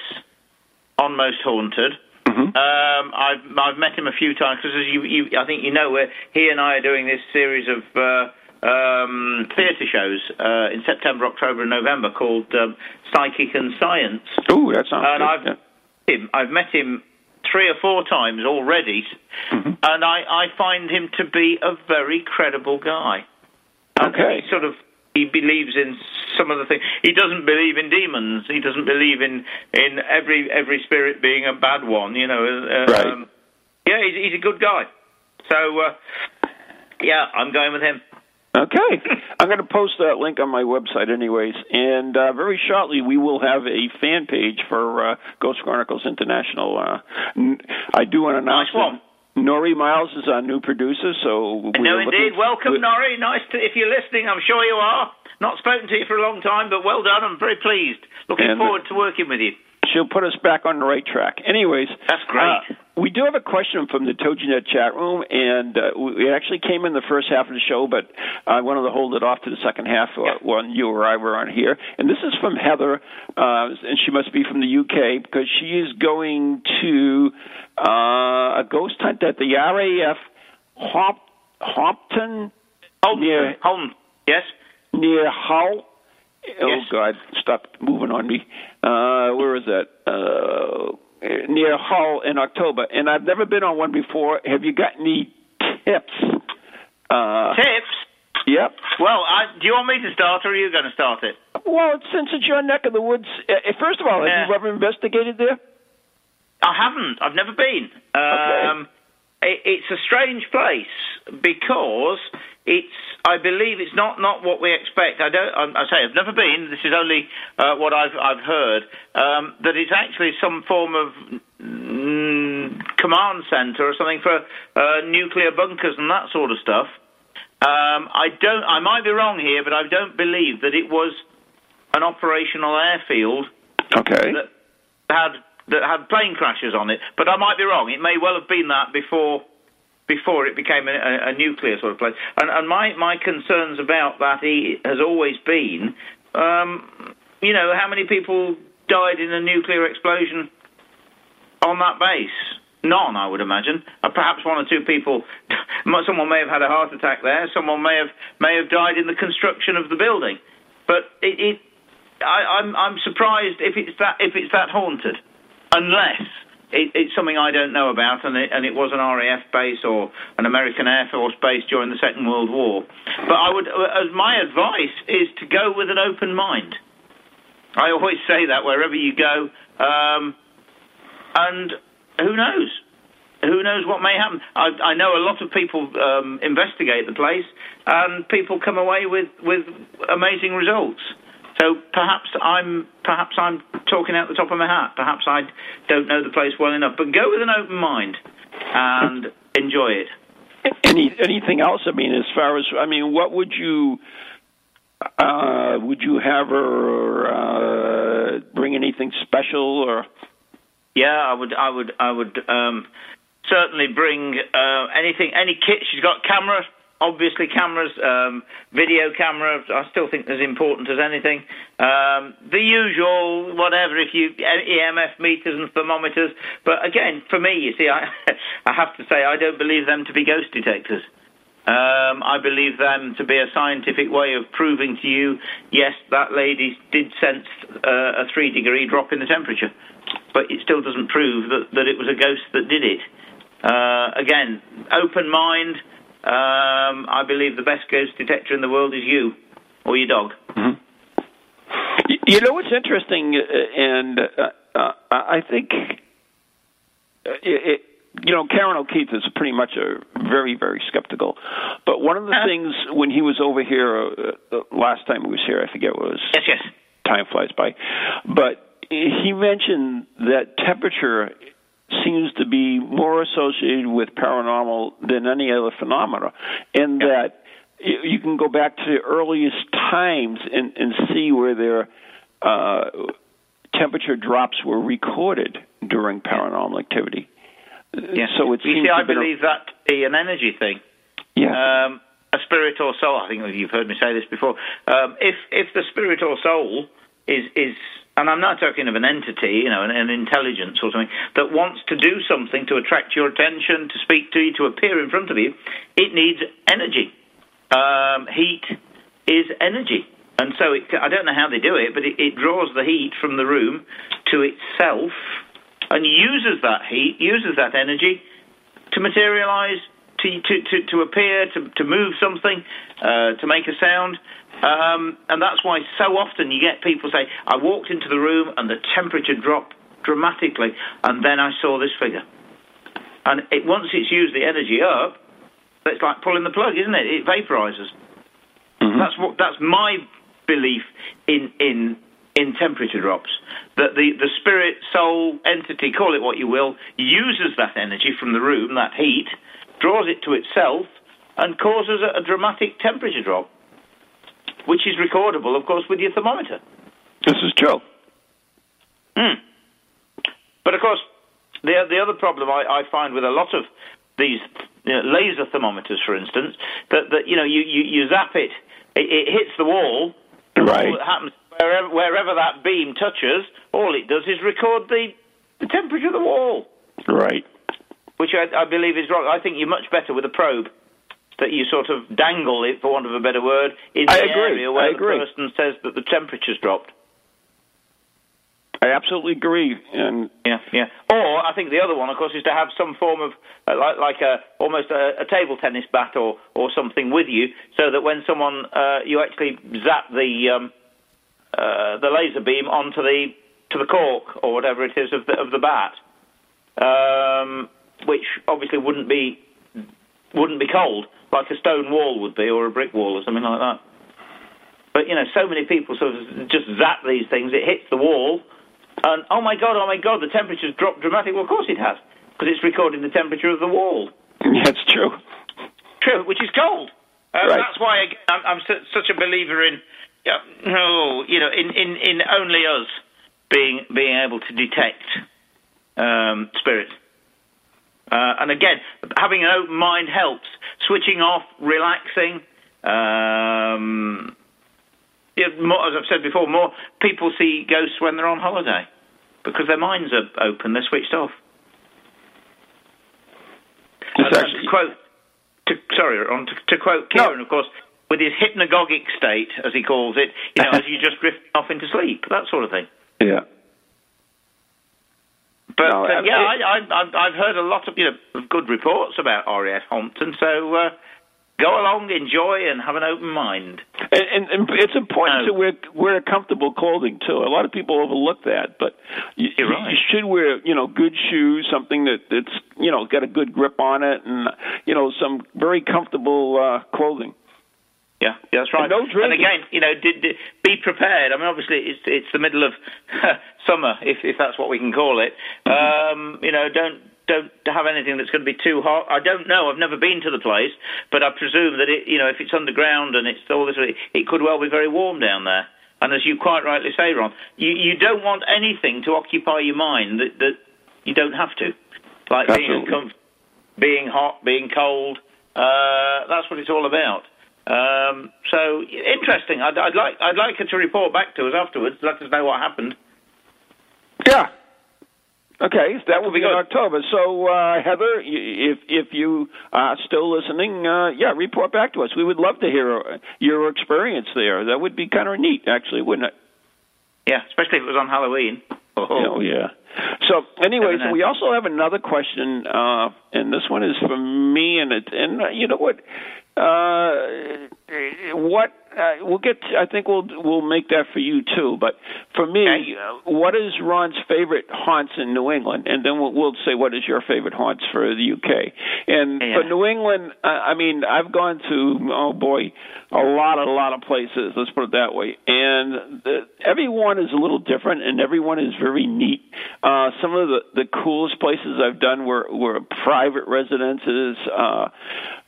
on Most Haunted. Mm-hmm. Um, I've I've met him a few times because as you, you I think you know where he and I are doing this series of uh, um, theatre shows uh, in September, October, and November called um, Psychic and Science. Oh, that sounds and good. I've yeah. him. I've met him three or four times already, Mm-hmm. and I, I find him to be a very credible guy. And Okay. he sort of he believes in some of the things. He doesn't believe in demons. He doesn't believe in in every every spirit being a bad one. You know. Uh, Right. Um, yeah, he's, he's a good guy. So uh, yeah, I'm going with him. Okay. I'm going to post that link on my website, anyways. And uh, very shortly, we will have a fan page for uh, Ghost Chronicles International. Uh, n- I do want to announce Nice Nori Miles is our new producer, so we no, indeed. Welcome, we- Norrie. Nice to if you're listening. I'm sure you are. Not spoken to you for a long time, but well done. I'm very pleased. Looking And- forward to working with you. She'll put us back on the right track. Anyways, That's great. uh, we do have a question from the TogiNet chat room, and uh, we- it actually came in the first half of the show, but I wanted to hold it off to the second half uh, when you or I were on here. And this is from Heather, uh, and she must be from the UK because she is going to uh, a ghost hunt at the RAF Hop, Holmpton Holden. near Holden. Yes. near Hull. Oh Yes. God! Stop moving on me. Uh, where is that? Uh, near Hull in October, and I've never been on one before. Have you got any tips? Uh, Tips. yep. Well, I, do you want me to start, or are you going to start it? Well, since it's your neck of the woods, uh, first of all, have you ever investigated there? I haven't. I've never been. Um, it, it's a strange place because it's. I believe it's not, not what we expect. I don't. I, I say I've never been. This is only uh, what I've I've heard. Um, that it's actually some form of mm, command center or something for uh, nuclear bunkers and that sort of stuff. Um, I don't. I might be wrong here, but I don't believe that it was an operational airfield Okay. that had that had plane crashes on it. But I might be wrong. It may well have been that before before it became a, a, nuclear sort of place. And, and my my concerns about that has always been, um, you know, how many people died in a nuclear explosion on that base? None, I would imagine. Uh, perhaps one or two people. Someone may have had a heart attack there. Someone may have may have died in the construction of the building. But it, it I, I'm I'm surprised if it's that if it's that haunted, unless it, it's something I don't know about, and it, and it was an RAF base or an American Air Force base during the Second World War. But I would, uh, as my advice is to go with an open mind. I always say that wherever you go, um, and who knows? Who knows what may happen? I, I know a lot of people um, investigate the place, and people come away with, with amazing results. So perhaps I'm perhaps I'm talking out the top of my hat. Perhaps I don't know the place well enough. But go with an open mind and enjoy it. Any anything else? I mean, as far as I mean, what would you uh, would you have her uh, bring anything special or? Yeah, I would, I would, I would um, certainly bring uh, anything, any kit. She's got cameras, obviously cameras, um, video camera. I still think as important as anything. Um, the usual, whatever. If you EMF meters and thermometers, but again, for me, you see, I, I have to say, I don't believe them to be ghost detectors. Um, I believe them to be a scientific way of proving to you, yes, that lady did sense uh, a three degree drop in the temperature, but it still doesn't prove that, that it was a ghost that did it. Uh, again, open mind. Um, I believe the best ghost detector in the world is you or your dog. Y- You know what's interesting, uh, and uh, uh, I think uh, it, it, you know Ciarán O'Keeffe is pretty much a very very skeptical. But one of the things when he was over here uh, uh, last time he was here, I forget what it was. Yes, yes. Time flies by, but he mentioned that temperature seems to be more associated with paranormal than any other phenomena, and that you can go back to the earliest times and, and see where their uh, temperature drops were recorded during paranormal activity. Yeah. So it you seems see, to I been a- believe that to be an energy thing. Yeah. Um, a spirit or soul. I think you've heard me say this before. Um, if if the spirit or soul is is and I'm not talking of an entity, you know, an, an, intelligence or something, that wants to do something to attract your attention, to speak to you, to appear in front of you, it needs energy. Um, heat is energy. And so it, I don't know how they do it, but it, it draws the heat from the room to itself and uses that heat, uses that energy to materialize, to, to, to, to appear, to, to move something, uh, to make a sound. Um, and that's why so often you get people say, I walked into the room and the temperature dropped dramatically, and then I saw this figure. And it, once it's used the energy up, it's like pulling the plug, isn't it? It vaporizes. Mm-hmm. That's what. That's my belief in in in temperature drops. That the, the spirit, soul, entity, call it what you will, uses that energy from the room, that heat, draws it to itself, and causes a, a dramatic temperature drop which is recordable, of course, with your thermometer. This is true. Mm. But of course, the the other problem I, I find with a lot of these you know, laser thermometers, for instance, that that you know you, you, you zap it, it, it hits the wall. Right. All that happens wherever wherever that beam touches, all it does is record the the temperature of the wall. Right. Which I, I believe is wrong. I think you're much better with a probe that you sort of dangle it, for want of a better word, in I the agree. area where I the agree. person says that the temperature's dropped. I absolutely agree, and yeah, yeah. Or I think the other one, of course, is to have some form of uh, like like a almost a, a table tennis bat or or something with you, so that when someone uh, you actually zap the um, uh, the laser beam onto the to the cork or whatever it is of the of the bat, um, which obviously wouldn't be wouldn't be cold like a stone wall would be or a brick wall or something like that. But you know, so many people sort of just zap these things. It hits the wall, and oh my god, oh my god, the temperature's dropped dramatically. Well, of course it has, because it's recording the temperature of the wall. That's true. True, which is cold. Uh, Right. That's why again, I'm, I'm su- such a believer in, yeah, no, you know, in, in, in only us being being able to detect um, spirit. Uh, and again, having an open mind helps. Switching off, relaxing. Um, yeah, more, as I've said before, more people see ghosts when they're on holiday because their minds are open, they're switched off. And actually- to quote, to, sorry, Ron, to, to quote Ciarán, of course, with his hypnagogic state, as he calls it, you know, as you just drift off into sleep, that sort of thing. yeah. But No, uh, yeah, I, I, I've, I've heard a lot of you know good reports about RAF Holmpton. So uh, go along, enjoy, and have an open mind. And, and, and it's important No. to wear wear comfortable clothing too. A lot of people overlook that, but you- right. you should wear you know good shoes, something that that's you know got a good grip on it, and you know some very comfortable uh, clothing. Yeah, yeah, that's right. And no drinking. again, you know, did, did, be prepared. I mean, obviously, it's it's the middle of summer, if if that's what we can call it. Um, you know, don't don't have anything that's going to be too hot. I don't know. I've never been to the place, but I presume that it, you know, if it's underground and it's all this, it could well be very warm down there. And as you quite rightly say, Ron, you you don't want anything to occupy your mind that that you don't have to, like being Absolutely. uncomfortable, being hot, being cold. Uh, that's what it's all about. Um, so interesting. I'd, I'd like I'd like her to report back to us afterwards. Let us know what happened. Yeah. Okay, that will be in. October. So, uh, Heather, if if you are still listening, uh, yeah, report back to us. We would love to hear uh, your experience there. That would be kind of neat, actually, wouldn't it? Yeah, especially if it was on Halloween. Oh yeah. So, anyways, we also have another question, uh, and this one is from me, and it, and uh, you know what, uh, what uh, we'll get. I think we'll we'll make that for you too. But for me, Okay. uh, what is Ron's favorite haunts in New England, and then we'll, we'll say what is your favorite haunts for the UK. And Yeah. for New England, uh, I mean, I've gone to oh boy, a lot, a lot of places. Let's put it that way. And the, everyone is a little different, and everyone is very neat. Uh, some of the the coolest places I've done were were private residences. Uh,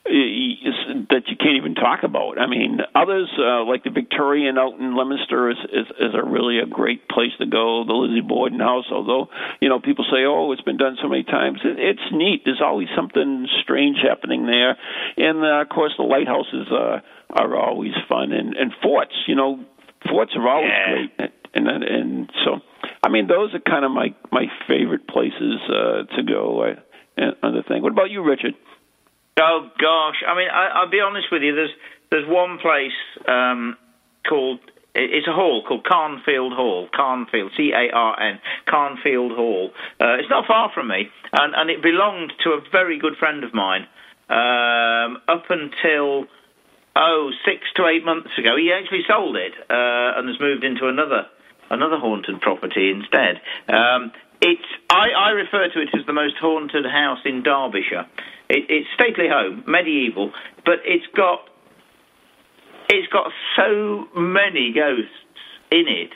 that you can't even talk about. I mean, others uh, like the Victorian out in Leominster is, is is a really a great place to go. The Lizzie Borden House, although you know people say, oh, it's been done so many times, it, it's neat. There's always something strange happening there, and uh, of course the lighthouses uh, are always fun, and and forts. You know, forts are always Yeah. great. and then, and so I mean those are kind of my my favorite places uh, to go. Uh, and other thing. What about you, Richard? Oh gosh, I mean, I, I'll be honest with you. There's there's one place um, called it's a hall called Carnfield Hall. Carnfield, C A R N, Carnfield Hall. Uh, it's not far from me, and, and it belonged to a very good friend of mine um, up until oh six to eight months ago. He actually sold it uh, and has moved into another another haunted property instead. Um, it's I, I refer to it as the most haunted house in Derbyshire. It, it's stately home, medieval, but it's got it's got so many ghosts in it.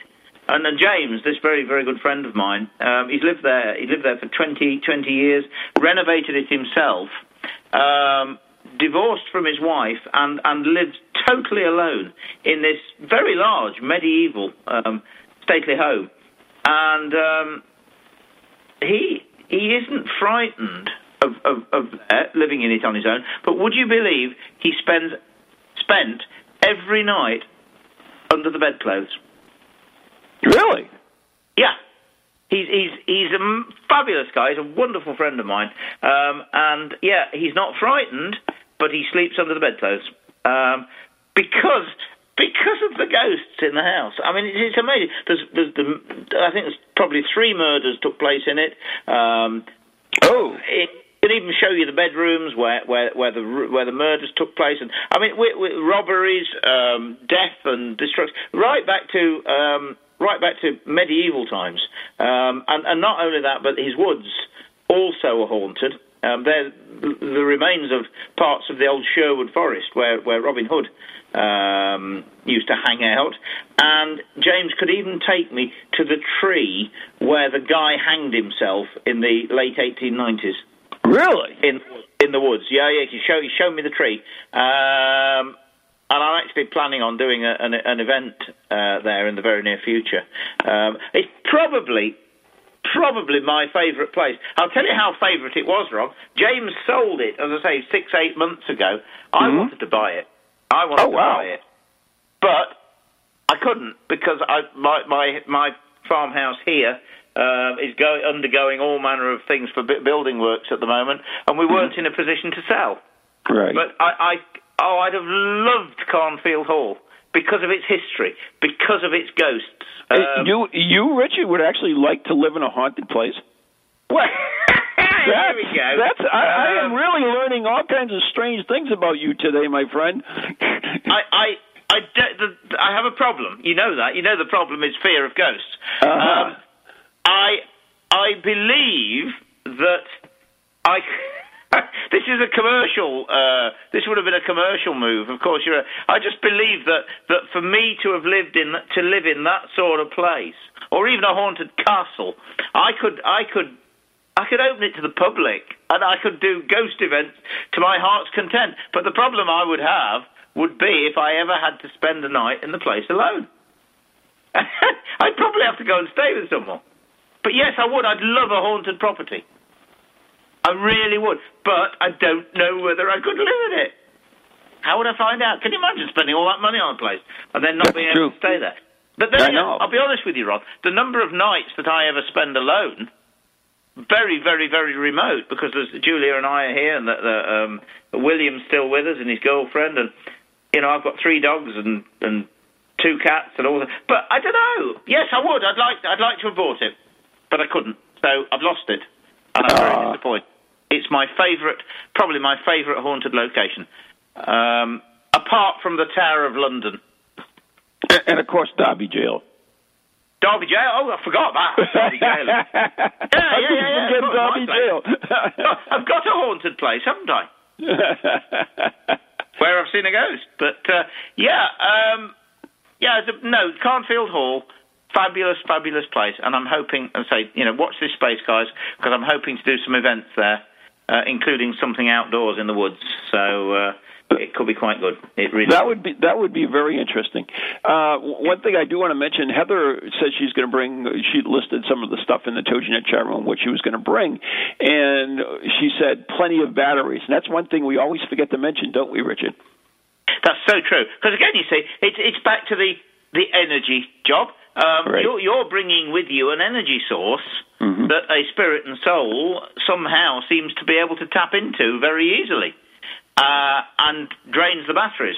And uh, James, this very, very good friend of mine, um, he's lived there. He lived there for 20, 20 years, renovated it himself, um, divorced from his wife, and, and lived totally alone in this very large medieval um, stately home. And um, he he isn't frightened of, of, of living in it on his own. But would you believe he spends spent every night under the bedclothes? Really? Yeah. He's he's he's a fabulous guy. He's a wonderful friend of mine, um, and yeah, he's not frightened, but he sleeps under the bedclothes um, because because of the ghosts in the house. I mean, it's, amazing. There's, there's the, I think there's probably three murders took place in it. Um, oh. It, can even show you the bedrooms where where where the where the murders took place, and I mean, robberies, um, death, and destruction, right back to um, right back to medieval times, um, and and not only that, but his woods also are haunted. Um, they're the remains of parts of the old Sherwood Forest where where Robin Hood um, used to hang out. And James could even take me to the tree where the guy hanged himself in the late 1890s. Really? In in the woods. Yeah, yeah. He showed he showed me the tree. Um, and I'm actually planning on doing a, an, an, event uh, there in the very near future. Um, it's probably probably my favourite place. I'll tell you how favourite it was, Rob. James sold it, as I say, six, eight months ago. I mm-hmm. wanted to buy it. I wanted oh, to wow. buy it, but I couldn't because I, my my my farmhouse here uh, is go, undergoing all manner of things for building works at the moment, and we weren't in a position to sell. Right. But I, I oh, I'd have loved Carnfield Hall because of its history, because of its ghosts. Um, you, you, Richard, would actually like to live in a haunted place. Well, that's, we go. That's I, um, I am really learning all kinds of strange things about you today, my friend. I, I, I, the, I have a problem. You know that. You know the problem is fear of ghosts. Uh-huh. Um, I, I believe that I. this is a commercial. Uh, this would have been a commercial move. Of course, you're. A, I just believe that that for me to have lived in to live in that sort of place, or even a haunted castle, I could I could I could open it to the public and I could do ghost events to my heart's content. But the problem I would have would be if I ever had to spend a night in the place alone. I'd probably have to go and stay with someone. But yes, I would. I'd love a haunted property. I really would. But I don't know whether I could live in it. How would I find out? Can you imagine spending all that money on a place and then not That's being able true. to stay there? But then. I'll be honest with you, Rod. The number of nights that I ever spend alone, very, very, very remote, because there's Julia and I are here, and the, the, um, William's still with us, and his girlfriend, and you know I've got three dogs and and two cats and all that. But I don't know. Yes, I would. I'd like I'd like to have bought it, but I couldn't. So I've lost it, and I'm very Ah. disappointed. It's my favourite, probably my favourite haunted location, um, apart from the Tower of London. And- and of course, Derby Jail. Derby Jail. Oh, I forgot about Derby Jail. Yeah, yeah, yeah, yeah. forget Derby. Jail? I've got a haunted place, haven't I? Where I've seen a ghost. But uh, yeah, um, yeah. No, Carnfield Hall, fabulous, fabulous place, and I'm hoping and say, you know, watch this space, guys, because I'm hoping to do some events there, uh, including something outdoors in the woods. So. Uh, it could be quite good. It really. That would be that would be very interesting. Uh, one thing I do want to mention: Heather said she's going to bring. She listed some of the stuff in the TogiNet chat room what she was going to bring, and she said plenty of batteries. And that's one thing we always forget to mention, don't we, Richard? That's so true. Because again, you see, it's it's back to the the energy job. Um, Right. you're, you're bringing with you an energy source Mhm. that a spirit and soul somehow seems to be able to tap into very easily, uh, and drains the batteries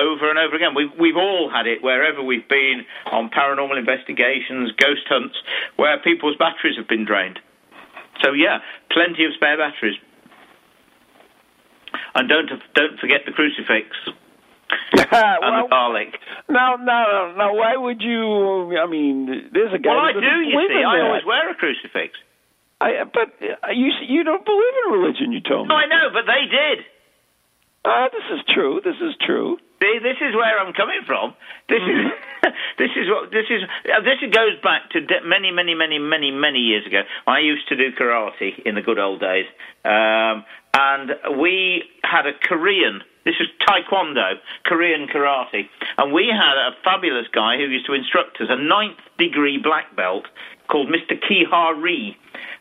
over and over again. We've we've all had it wherever we've been on paranormal investigations, ghost hunts, where people's batteries have been drained. So yeah, plenty of spare batteries. And don't don't forget the crucifix well, the garlic. no, no, no. why would you? I mean, there's a guy. Well, I do. You see, I always wear a crucifix. I, but uh, you you don't believe in religion. You told me. No, I know, but they did. Ah, this is true. This is true. See, this is where I'm coming from. This is this is what this is. uh, This goes back to de- many, many, many, many, many years ago. I used to do karate in the good old days, um, and we had a Korean. This is Taekwondo, Korean karate, and we had a fabulous guy who used to instruct us, a ninth degree black belt called Mr. Kihari.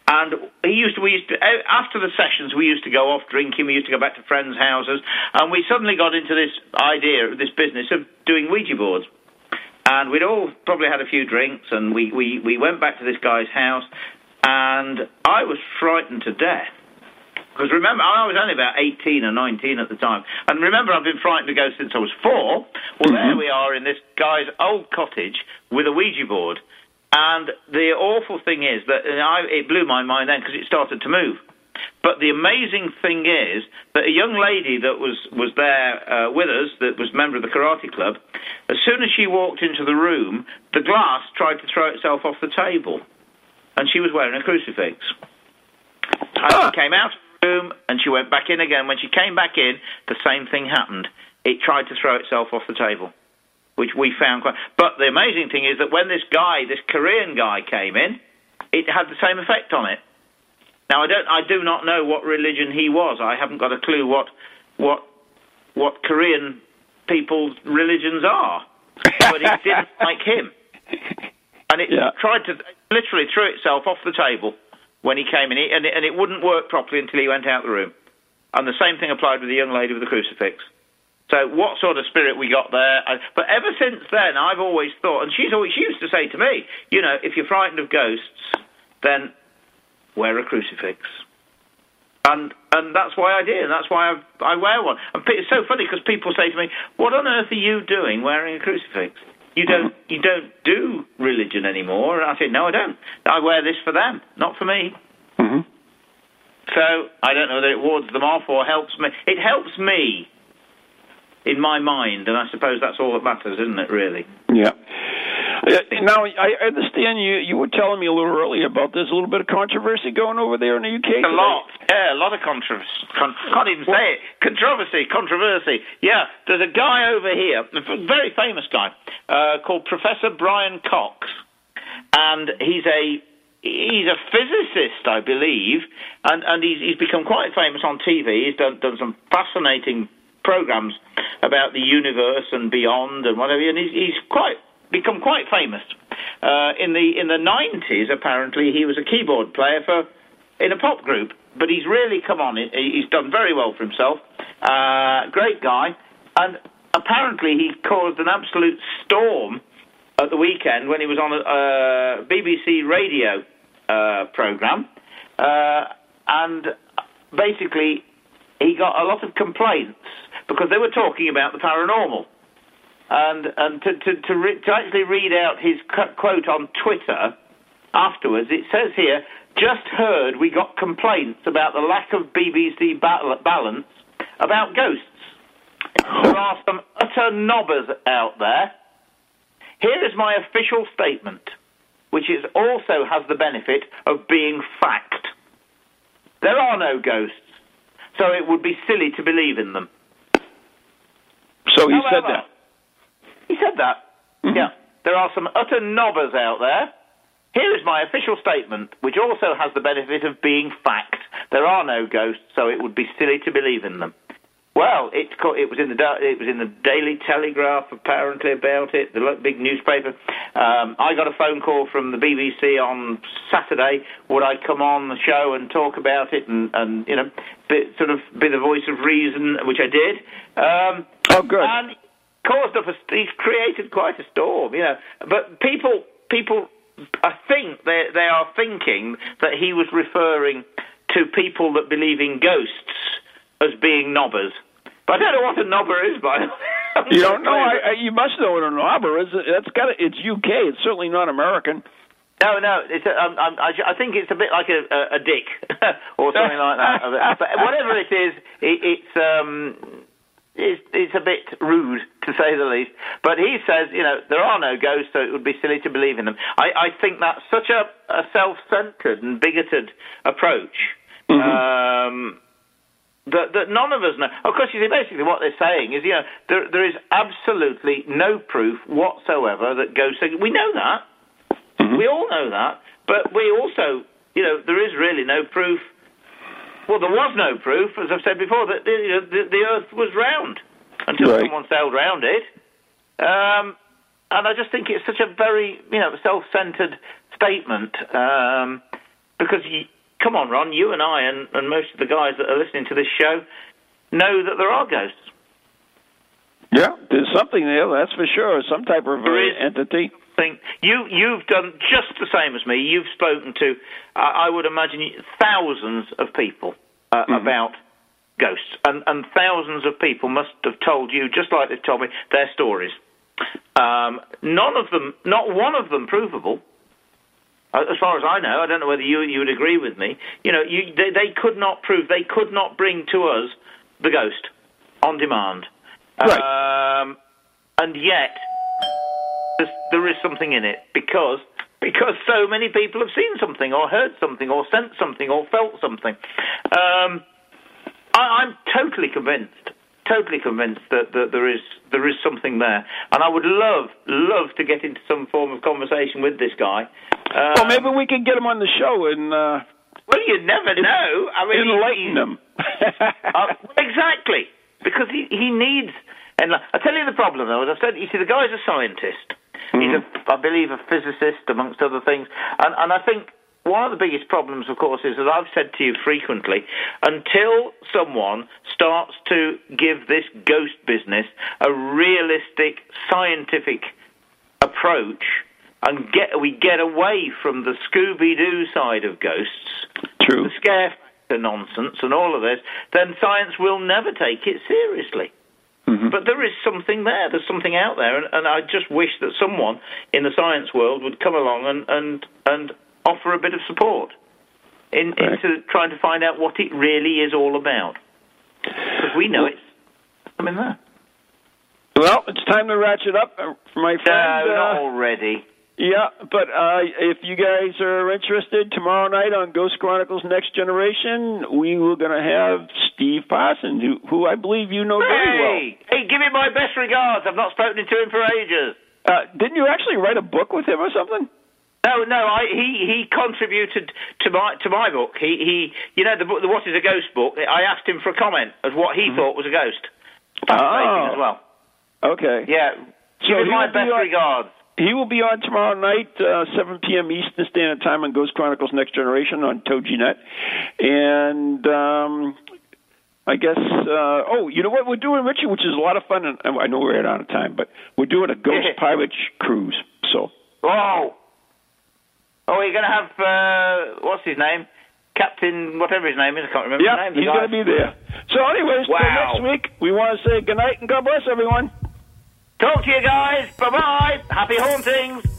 And he used to, we used to, eh, after the sessions, we used to go off drinking, we used to go back to friends' houses, and we suddenly got into this idea, this business of doing Ouija boards. And we'd all probably had a few drinks, and we, we, we went back to this guy's house, and I was frightened to death. Because remember, I was only about 18 or 19 at the time. And remember, I've been frightened to go since I was four. Well, there we are in this guy's old cottage with a Ouija board. And the awful thing is that I, it blew my mind then because it started to move. But the amazing thing is that a young lady that was, was there uh, with us, that was a member of the karate club, as soon as she walked into the room, the glass tried to throw itself off the table. And she was wearing a crucifix. And she came out and she went back in again. When she came back in, the same thing happened. It tried to throw itself off the table, which we found quite. But the amazing thing is that when this guy, this Korean guy, came in, it had the same effect on it. Now I don't, I do not know what religion he was. I haven't got a clue what, what, what Korean people's religions are. But it didn't like him, and it Yeah. tried to literally threw itself off the table when he came in, and it, and it wouldn't work properly until he went out the room. And the same thing applied with the young lady with the crucifix. So what sort of spirit we got there? But ever since then, I've always thought, and she's always she used to say to me, you know, if you're frightened of ghosts, then wear a crucifix. And and that's why I did, and that's why I, I wear one. And it's so funny because people say to me, "What on earth are you doing wearing a crucifix? You don't you don't do religion anymore." And I said, "No, I don't. I wear this for them, not for me." hmm So I don't know whether it wards them off or helps me. It helps me in my mind, and I suppose that's all that matters, isn't it? Really. Yeah. Now I understand you. You were telling me a little earlier about there's a little bit of controversy going over there in the UK. A today. lot, yeah, a lot of controversy. Con- can't even say it. Controversy, controversy. Yeah, there's a guy over here, a very famous guy, uh, called Professor Brian Cox, and he's a he's a physicist, I believe, and and he's he's become quite famous on TV. He's done done some fascinating programs about the universe and beyond and whatever, and he's he's quite become quite famous. Uh, in the in the 90s, apparently, he was a keyboard player for in a pop group, but he's really come on. He's done very well for himself. Uh, great guy, and apparently he caused an absolute storm at the weekend when he was on a, uh BBC radio uh, program, uh, and basically he got a lot of complaints because they were talking about the paranormal. And and to to to, re- to actually read out his cu- quote on Twitter afterwards, it says here, just heard we got complaints about the lack of BBC ba- balance about ghosts. There are some utter nobbers out there. Here is my official statement, which is also has the benefit of being fact. There are no ghosts, so it would be silly to believe in them. So he said that. He said that. Yeah. There are some utter nobbers out there. Here is my official statement, which also has the benefit of being fact. There are no ghosts, so it would be silly to believe in them. Well, it, it was in the it was in the Daily Telegraph apparently about it, the big newspaper. Um, I got a phone call from the BBC on Saturday. Would I come on the show and talk about it and, and you know, be, sort of be the voice of reason, which I did. Um, Oh, good. and caused up a, he's created quite a storm, you know. But people, people, I think they they are thinking that he was referring to people that believe in ghosts as being nobbers. But I don't know what a knobber is, by the way. You don't know? I, I, you must know what a knobber is. That's got to, It's UK. It's certainly not American. No, no, it's a, um, um, I, I think it's a bit like a, a, a dick or something like that. but whatever it is, it, it's um, it's it's a bit rude to say the least. But he says, you know, there are no ghosts, so it would be silly to believe in them. I, I think that's such a, a self-centered and bigoted approach. Um, that, that none of us know. Of course, you see, basically what they're saying is, you know, there, there is absolutely no proof whatsoever that ghosts. Are, we know that. We all know that. But we also, you know, there is really no proof. Well, there was no proof, as I've said before, that you know, the, the Earth was round until Right. someone sailed round it. Um, and I just think it's such a very, you know, self-centered statement. Um, because, you, come on, Ron, you and I and, and most of the guys that are listening to this show know that there are ghosts. Yeah, there's something there. That's for sure. Some type of uh, entity. Think you you've done just the same as me. You've spoken to, I I would imagine, thousands of people uh, about ghosts, and and thousands of people must have told you, just like they've told me, their stories. Um, none of them, not one of them, provable. Uh, As far as I know, I don't know whether you you would agree with me. You know, you, they, they could not prove, they could not bring to us the ghost on demand. Um, and yet, there's, there is something in it because because so many people have seen something or heard something or sensed something or felt something. Um, I, I'm totally convinced, totally convinced that, that there is there is something there, and I would love love to get into some form of conversation with this guy. Um, well, maybe we can get him on the show and uh, well, you never know. I mean, enlighten him. uh, exactly, because he he needs. And I tell you the problem, though, as I said, you see, the guy's a scientist. He's mm. a, I believe, a physicist, amongst other things, and and I think. One of the biggest problems, of course, is that I've said to you frequently, until someone starts to give this ghost business a realistic, scientific approach, and get we get away from the Scooby Doo side of ghosts, True. the scare factor nonsense, and all of this, then science will never take it seriously. But there is something there. There's something out there, and, and I just wish that someone in the science world would come along and and and offer a bit of support in, into trying to find out what it really is all about. Because we know it's something there. Well, it's time to ratchet up, uh, my friend. No, not uh, already. Yeah, but uh, if you guys are interested, tomorrow night on Ghost Chronicles Next Generation, we were going to have Steve Parsons, who, who I believe you know very well. Hey, hey, give him my best regards. I've not spoken to him for ages. Uh, didn't you actually write a book with him or something? No, no, I, he he contributed to my to my book. He he, you know, the book, the What Is a Ghost book. I asked him for a comment of what he thought was a ghost. Fascinating Oh. as well. Okay. Yeah. So Give him my best on- regards. He will be on tomorrow night, uh, 7 p.m. Eastern Standard Time on Ghost Chronicles Next Generation on TogiNet. And um, I guess, uh, oh, you know what we're doing, Richie, which is a lot of fun. And I know we're out of time, but we're doing a Ghost Pirate Cruise. So, Oh. Oh, you're going to have uh, what's his name, Captain whatever his name is. I can't remember yeah, his name. he's going to be there. So, anyways, till Wow. next week, we want to say good night and God bless everyone. Talk to you guys. Bye bye. Happy hauntings.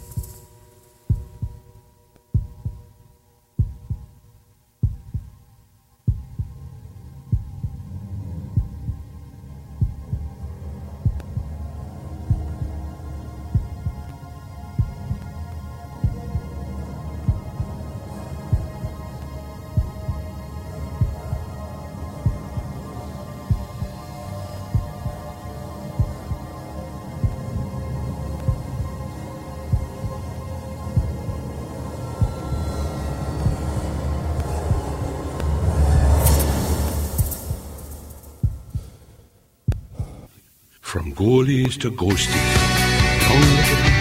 From ghoulies to ghosties,